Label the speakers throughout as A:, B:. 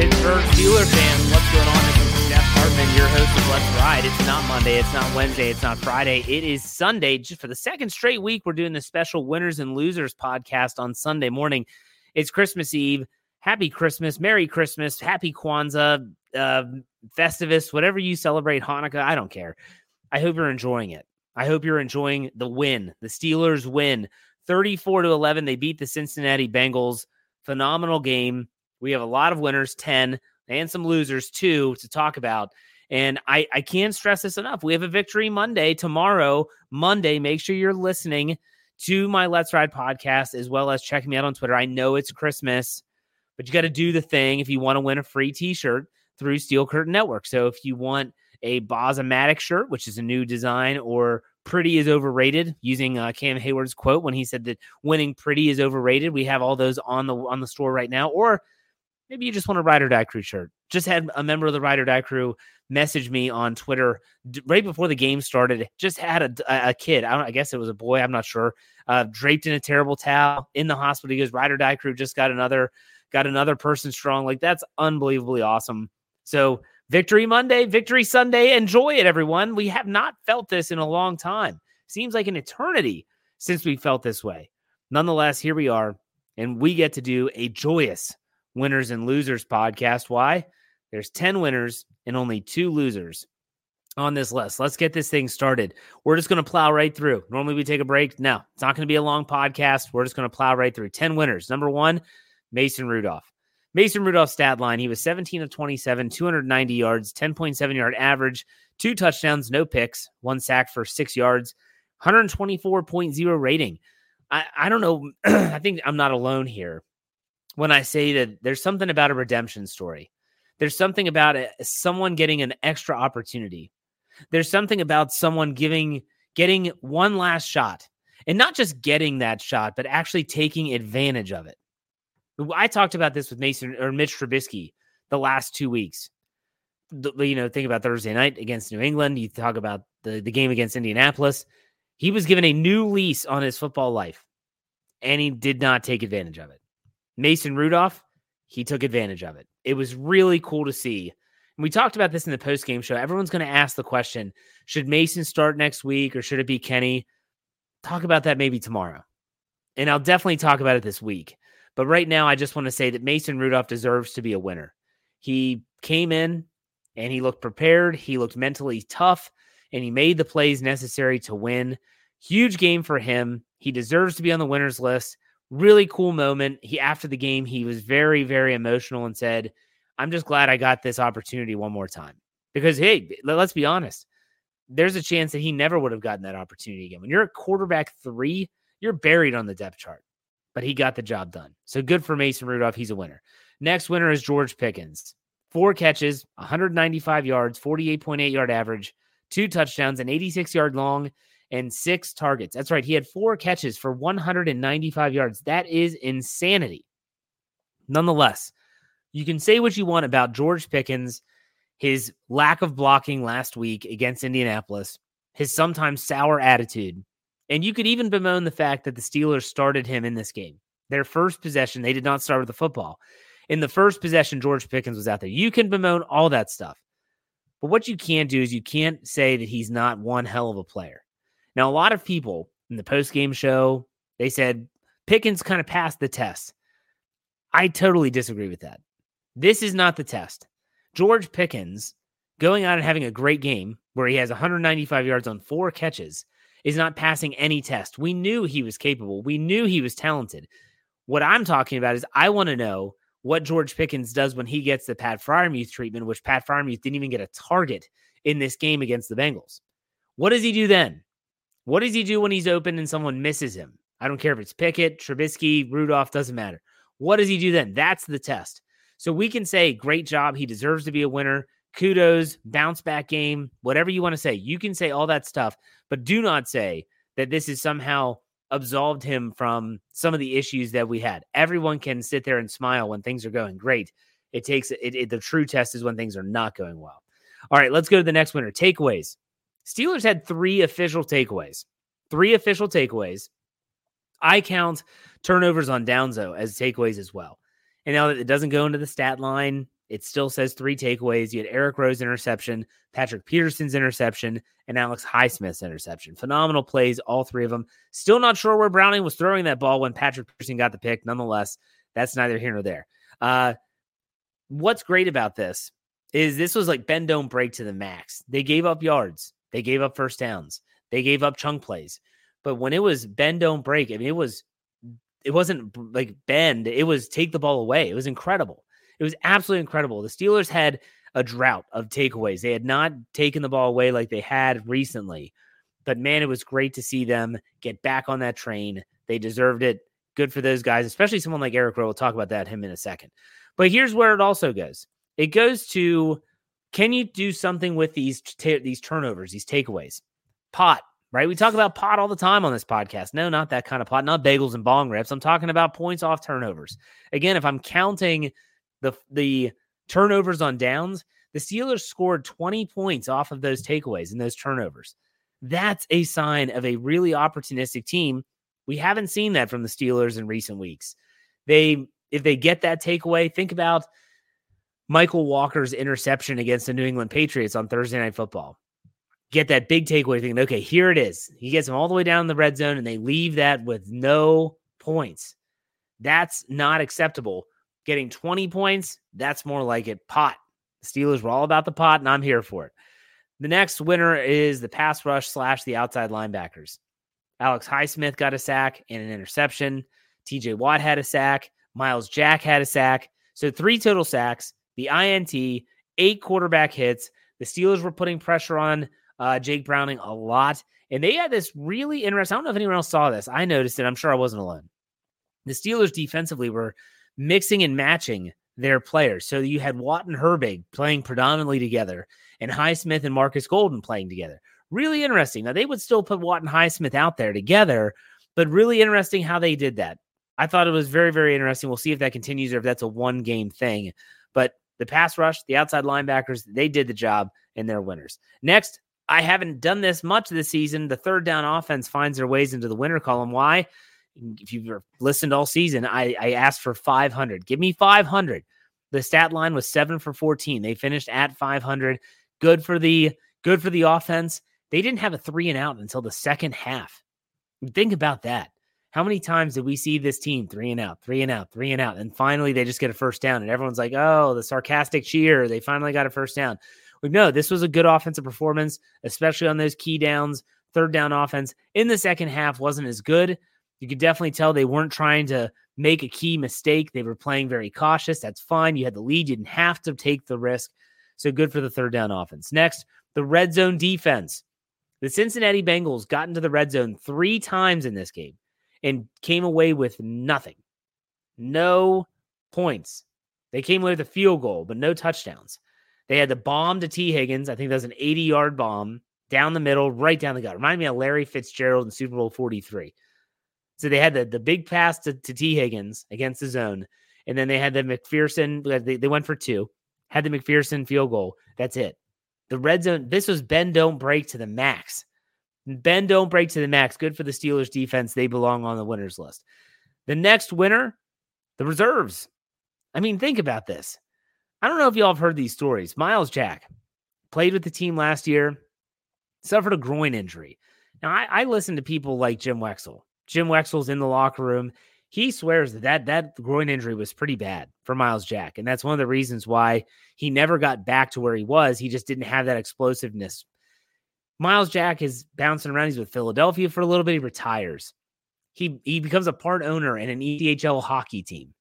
A: Pittsburgh Steelers fans, what's going on? This is Jeff Hartman, your host of Let's Ride. It's not Monday, it's not Wednesday, it's not Friday. It is Sunday. Just for the second straight week, we're doing the special Winners and Losers podcast on Sunday morning. It's Christmas Eve. Happy Christmas, Merry Christmas, Happy Kwanzaa, uh, Festivus, whatever you celebrate, Hanukkah. I don't care. I hope you're enjoying it. I hope you're enjoying the win. The Steelers win 34 to 11. They beat the Cincinnati Bengals. Phenomenal game. We have a lot of winners, 10, and some losers too to talk about. And I, I can't stress this enough. We have a victory Monday tomorrow. Monday, make sure you're listening to my Let's Ride podcast as well as checking me out on Twitter. I know it's Christmas, but you got to do the thing if you want to win a free t shirt through Steel Curtain Network. So if you want a Bosmatic shirt, which is a new design, or pretty is overrated, using uh, Cam Hayward's quote when he said that winning pretty is overrated, we have all those on the on the store right now. Or maybe you just want a Ride or Die Crew shirt. Just had a member of the Ride or Die Crew message me on Twitter right before the game started. Just had a, a kid, I, I guess it was a boy, I'm not sure, uh, draped in a terrible towel in the hospital. He goes, Ride or Die Crew just got another got another person strong. Like that's unbelievably awesome. So victory Monday, victory Sunday. Enjoy it, everyone. We have not felt this in a long time. Seems like an eternity since we felt this way. Nonetheless, here we are, and we get to do a joyous winners and losers podcast. Why? There's 10 winners and only two losers on this list. Let's get this thing started. We're just going to plow right through. Normally we take a break. No, it's not going to be a long podcast. We're just going to plow right through. 10 winners. Number one, Mason Rudolph. Mason Rudolph's stat line, he was 17 of 27, 290 yards, 10.7 yard average, two touchdowns, no picks, one sack for six yards, 124.0 rating. I, I don't know. I think I'm not alone here when I say that there's something about a redemption story. There's something about someone getting an extra opportunity. There's something about someone giving getting one last shot and not just getting that shot, but actually taking advantage of it. I talked about this with Mason or Mitch Trubisky the last two weeks. The, you know, think about Thursday night against New England. You talk about the, the game against Indianapolis. He was given a new lease on his football life, and he did not take advantage of it. Mason Rudolph, he took advantage of it. It was really cool to see. And we talked about this in the post game show. Everyone's going to ask the question should Mason start next week or should it be Kenny? Talk about that maybe tomorrow. And I'll definitely talk about it this week. But right now, I just want to say that Mason Rudolph deserves to be a winner. He came in and he looked prepared. He looked mentally tough and he made the plays necessary to win. Huge game for him. He deserves to be on the winners list. Really cool moment. He after the game, he was very, very emotional and said, I'm just glad I got this opportunity one more time. Because hey, let's be honest. There's a chance that he never would have gotten that opportunity again. When you're a quarterback three, you're buried on the depth chart but he got the job done. So good for Mason Rudolph. He's a winner. Next winner is George Pickens. Four catches, 195 yards, 48.8 yard average, two touchdowns, an 86 yard long, and six targets. That's right. He had four catches for 195 yards. That is insanity. Nonetheless, you can say what you want about George Pickens, his lack of blocking last week against Indianapolis, his sometimes sour attitude, and you could even bemoan the fact that the Steelers started him in this game. Their first possession, they did not start with the football. In the first possession, George Pickens was out there. You can bemoan all that stuff. But what you can't do is you can't say that he's not one hell of a player. Now, a lot of people in the post game show, they said Pickens kind of passed the test. I totally disagree with that. This is not the test. George Pickens going out and having a great game where he has 195 yards on four catches is not passing any test. We knew he was capable. We knew he was talented. What I'm talking about is I want to know what George Pickens does when he gets the Pat Freiermuth treatment, which Pat Freiermuth didn't even get a target in this game against the Bengals. What does he do then? What does he do when he's open and someone misses him? I don't care if it's Pickett, Trubisky, Rudolph, doesn't matter. What does he do then? That's the test. So we can say, great job. He deserves to be a winner. Kudos, bounce back game, whatever you want to say. You can say all that stuff, but do not say that this is somehow absolved him from some of the issues that we had. Everyone can sit there and smile when things are going great. It takes it, it, the true test is when things are not going well. All right, let's go to the next winner. Takeaways. Steelers had three official takeaways. Three official takeaways. I count turnovers on Downzo as takeaways as well. And now that it doesn't go into the stat line, it still says three takeaways. You had Eric Rowe's interception, Patrick Peterson's interception, and Alex Highsmith's interception. Phenomenal plays, all three of them. Still not sure where Browning was throwing that ball when Patrick Peterson got the pick. Nonetheless, that's neither here nor there. Uh, what's great about this is this was like bend don't break to the max. They gave up yards, they gave up first downs, they gave up chunk plays. But when it was bend don't break, I mean, it was it wasn't like bend, it was take the ball away. It was incredible. It was absolutely incredible. The Steelers had a drought of takeaways. They had not taken the ball away like they had recently. But man, it was great to see them get back on that train. They deserved it. Good for those guys, especially someone like Eric Rowe. We'll talk about that him in a second. But here's where it also goes. It goes to can you do something with these t- these turnovers, these takeaways? Pot, right? We talk about pot all the time on this podcast. No, not that kind of pot, not bagels and bong rips. I'm talking about points off turnovers. Again, if I'm counting the the turnovers on downs, the Steelers scored 20 points off of those takeaways and those turnovers. That's a sign of a really opportunistic team. We haven't seen that from the Steelers in recent weeks. They if they get that takeaway, think about Mykal Walker's interception against the New England Patriots on Thursday Night Football. Get that big takeaway thinking, okay, here it is. He gets them all the way down in the red zone and they leave that with no points. That's not acceptable getting 20 points, that's more like it. Pot. Steelers were all about the pot, and I'm here for it. The next winner is the pass rush slash the outside linebackers. Alex Highsmith got a sack and an interception. TJ Watt had a sack. Myles Jack had a sack. So three total sacks, the INT, eight quarterback hits. The Steelers were putting pressure on uh, Jake Browning a lot. And they had this really interesting. I don't know if anyone else saw this. I noticed it. I'm sure I wasn't alone. The Steelers defensively were mixing and matching their players. So you had Watt and Herbig playing predominantly together, and Highsmith and Marcus Golden playing together. Really interesting. Now they would still put Watt and Highsmith out there together, but really interesting how they did that. I thought it was very, very interesting. We'll see if that continues or if that's a one game thing. But the pass rush, the outside linebackers, they did the job and they're winners. Next, I haven't done this much this season. The third down offense finds their ways into the winner column. Why? if you've listened all season, I, I asked for 500. Give me 500. The stat line was seven for 14. They finished at 500. Good for the good for the offense. They didn't have a three and out until the second half. Think about that. How many times did we see this team three and out, three and out, three and out, and finally they just get a first down, and everyone's like, "Oh, the sarcastic cheer! They finally got a first down." We know this was a good offensive performance, especially on those key downs. Third down offense in the second half wasn't as good, you could definitely tell they weren't trying to make a key mistake. They were playing very cautious. That's fine. You had the lead. You didn't have to take the risk. So good for the third down offense. Next, the red zone defense. The Cincinnati Bengals got into the red zone three times in this game and came away with nothing. No points. They came away with a field goal, but no touchdowns. They had the bomb to Tee Higgins. I think that was an 80 yard bomb down the middle, right down the gut. Remind me of Larry Fitzgerald in Super Bowl 43. So they had the, the big pass to, to Tee Higgins against the zone. And then they had the McPherson. Uh, they, they went for two, had the McPherson field goal. That's it. The red zone, this was bend don't break to the max. Bend don't break to the max. Good for the Steelers defense. They belong on the winners list. The next winner, the reserves. I mean, think about this. I don't know if y'all have heard these stories. Myles Jack played with the team last year, suffered a groin injury. Now, I, I listen to people like Jim Wexell. Jim Wexell's in the locker room. He swears that, that that groin injury was pretty bad for Myles Jack. And that's one of the reasons why he never got back to where he was. He just didn't have that explosiveness. Myles Jack is bouncing around. He's with Philadelphia for a little bit. He retires. He he becomes a part owner in an ECHL hockey team.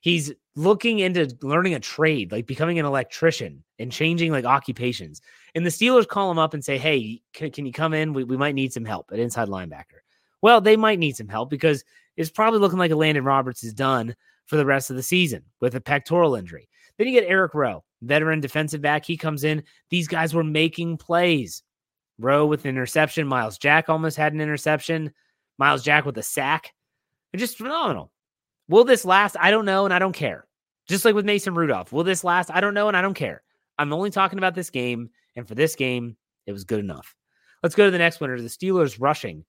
A: He's looking into learning a trade, like becoming an electrician and changing like occupations. And the Steelers call him up and say, Hey, can, can you come in? We, we might need some help at inside linebacker. Well, they might need some help because it's probably looking like Elandon Roberts is done for the rest of the season with a pectoral injury. Then you get Eric Rowe, veteran defensive back. He comes in. These guys were making plays. Rowe with an interception. Myles Jack almost had an interception. Myles Jack with a sack. Just phenomenal. Will this last? I don't know, and I don't care. Just like with Mason Rudolph. Will this last? I don't know, and I don't care. I'm only talking about this game, and for this game, it was good enough. Let's go to the next winner. The Steelers rushing.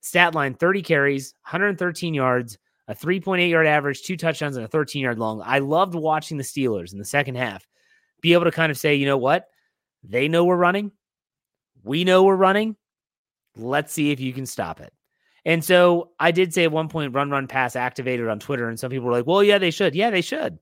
A: Stat line 30 carries, 113 yards, a 3.8 yard average, two touchdowns, and a 13 yard long. I loved watching the Steelers in the second half be able to kind of say, you know what? They know we're running. We know we're running. Let's see if you can stop it. And so I did say at one point, run, run, pass activated on Twitter. And some people were like, well, yeah, they should. Yeah, they should.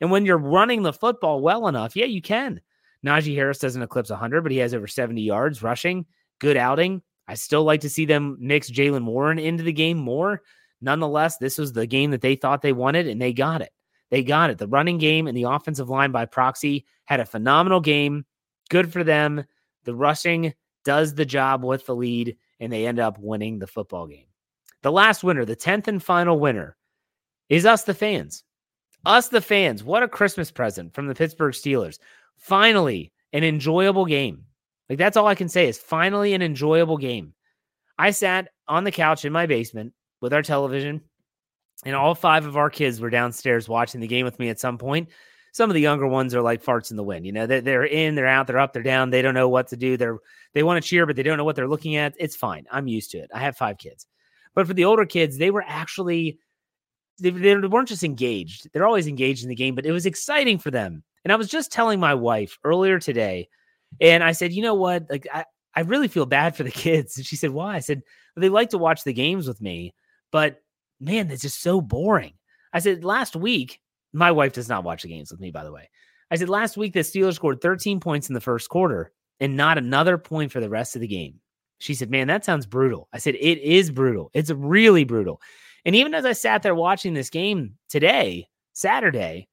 A: And when you're running the football well enough, yeah, you can. Najee Harris doesn't eclipse 100, but he has over 70 yards rushing. Good outing. I still like to see them mix Jaylen Warren into the game more. Nonetheless, this was the game that they thought they wanted, and they got it. They got it. The running game and the offensive line by proxy had a phenomenal game. Good for them. The rushing does the job with the lead, and they end up winning the football game. The last winner, the 10th and final winner, is us, the fans. Us, the fans. What a Christmas present from the Pittsburgh Steelers. Finally, an enjoyable game. Like, that's all I can say is finally an enjoyable game. I sat on the couch in my basement with our television, and all five of our kids were downstairs watching the game with me at some point some of the younger ones are like farts in the wind. You know, they're, they're in, they're out, they're up, they're down. They don't know what to do. They're they want to cheer, but they don't know what they're looking at. It's fine. I'm used to it. I have five kids, but for the older kids, they were actually they, they weren't just engaged. They're always engaged in the game, but it was exciting for them. And I was just telling my wife earlier today, and I said, you know what, like I. I really feel bad for the kids. And she said, Why? I said, They like to watch the games with me, but man, it's just so boring. I said, Last week, my wife does not watch the games with me, by the way. I said last week the Steelers scored 13 points in the first quarter and not another point for the rest of the game. She said, Man, that sounds brutal. I said, It is brutal. It's really brutal. And even as I sat there watching this game today, Saturday,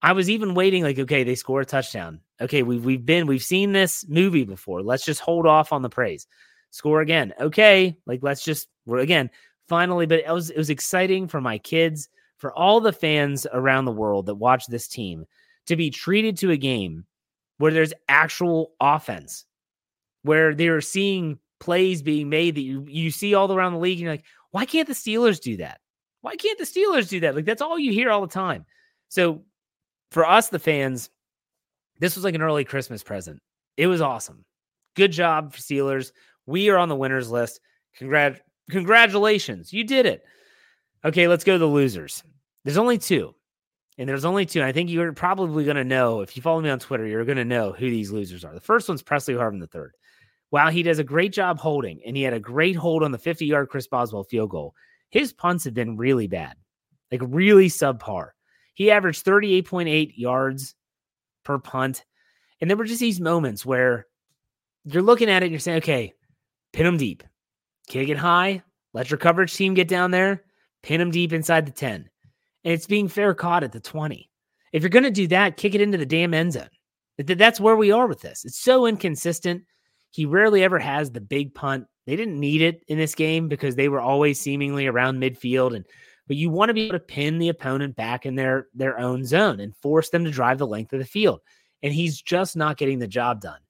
A: I was even waiting, like, okay, they score a touchdown. Okay, we've we've been, we've seen this movie before. Let's just hold off on the praise. Score again. Okay, like let's just we're again, finally, but it was it was exciting for my kids for all the fans around the world that watch this team to be treated to a game where there's actual offense, where they're seeing plays being made that you, you see all around the league. And you're like, why can't the Steelers do that? Why can't the Steelers do that? Like, that's all you hear all the time. So, for us, the fans, this was like an early Christmas present. It was awesome. Good job, Steelers. We are on the winners list. Congrat- congratulations. You did it. Okay, let's go to the losers. There's only two. And there's only two. And I think you're probably going to know, if you follow me on Twitter, you're going to know who these losers are. The first one's Pressley Harvin the third. While he does a great job holding, and he had a great hold on the 50 yard Chris Boswell field goal, his punts have been really bad, like really subpar. He averaged 38.8 yards per punt. And there were just these moments where you're looking at it and you're saying, okay, pin him deep, kick it high, let your coverage team get down there, pin him deep inside the 10 and it's being fair caught at the 20. If you're going to do that, kick it into the damn end zone. That's where we are with this. It's so inconsistent. He rarely ever has the big punt. They didn't need it in this game because they were always seemingly around midfield. And but you want to be able to pin the opponent back in their their own zone and force them to drive the length of the field. And he's just not getting the job done.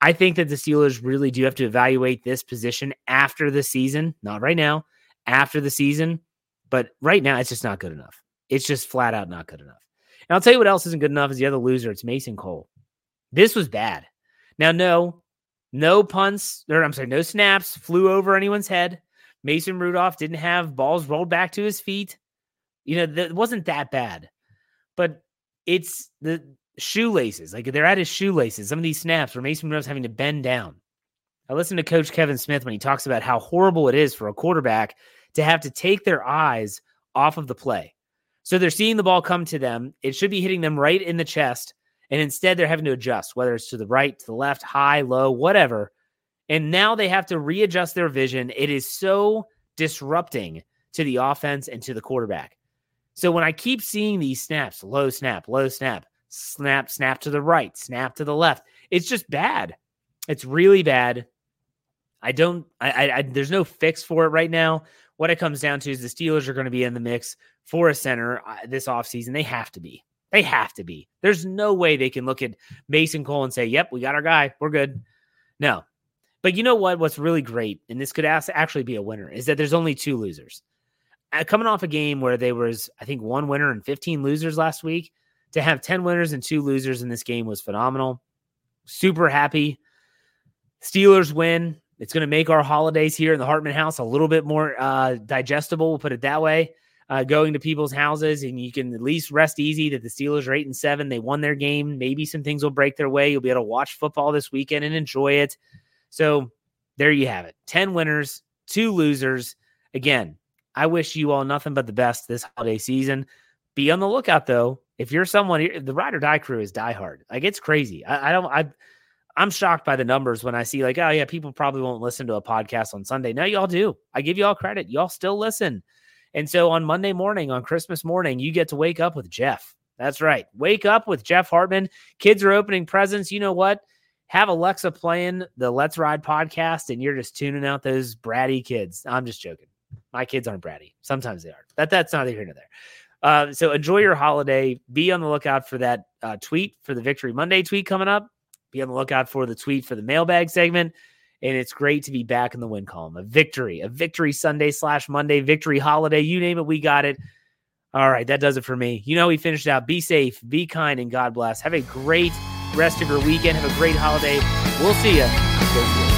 A: I think that the Steelers really do have to evaluate this position after the season, not right now, after the season, but right now it's just not good enough. It's just flat out not good enough. And I'll tell you what else isn't good enough is the other loser. It's Mason Cole. This was bad. Now, no, no punts, or I'm sorry, no snaps flew over anyone's head. Mason Rudolph didn't have balls rolled back to his feet. You know, that wasn't that bad. But it's the shoelaces. Like they're at his shoelaces. Some of these snaps where Mason Rudolph's having to bend down. I listened to Coach Kevin Smith when he talks about how horrible it is for a quarterback to have to take their eyes off of the play. So they're seeing the ball come to them. It should be hitting them right in the chest. And instead, they're having to adjust, whether it's to the right, to the left, high, low, whatever. And now they have to readjust their vision. It is so disrupting to the offense and to the quarterback. So when I keep seeing these snaps, low snap, low snap, snap, snap to the right, snap to the left, it's just bad. It's really bad. I don't, I, I, I there's no fix for it right now. What it comes down to is the Steelers are going to be in the mix for a center uh, this offseason. They have to be. They have to be. There's no way they can look at Mason Cole and say, yep, we got our guy. We're good. No. But you know what? What's really great, and this could actually be a winner, is that there's only two losers. Uh, coming off a game where there was, I think, one winner and 15 losers last week, to have 10 winners and two losers in this game was phenomenal. Super happy. Steelers win. It's going to make our holidays here in the Hartman house a little bit more uh, digestible. We'll put it that way uh, going to people's houses, and you can at least rest easy that the Steelers are eight and seven. They won their game. Maybe some things will break their way. You'll be able to watch football this weekend and enjoy it. So there you have it: ten winners, two losers. Again, I wish you all nothing but the best this holiday season. Be on the lookout though. If you're someone, the ride or die crew is diehard. Like it's crazy. I, I don't. I I'm shocked by the numbers when I see like, oh yeah, people probably won't listen to a podcast on Sunday. No, y'all do. I give you all credit. Y'all still listen. And so on Monday morning, on Christmas morning, you get to wake up with Jeff. That's right. Wake up with Jeff Hartman. Kids are opening presents. You know what? Have Alexa playing the Let's Ride podcast, and you're just tuning out those bratty kids. I'm just joking. My kids aren't bratty. Sometimes they are. That that's neither here nor there. Uh, so enjoy your holiday. Be on the lookout for that uh, tweet for the Victory Monday tweet coming up. Be on the lookout for the tweet for the mailbag segment and it's great to be back in the win column. A victory, a victory Sunday slash Monday, victory holiday, you name it, we got it. All right, that does it for me. You know, we finished out. Be safe, be kind, and God bless. Have a great rest of your weekend. Have a great holiday. We'll see you.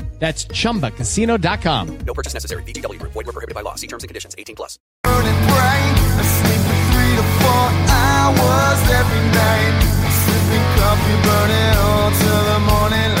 B: That's chumbacasino.com.
C: No purchase necessary. VGW, void, were prohibited by law. See terms and conditions 18 plus.
D: burning bright. I sleep for three to four hours every night. Sipping coffee, burning all till the morning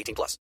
C: 18 plus.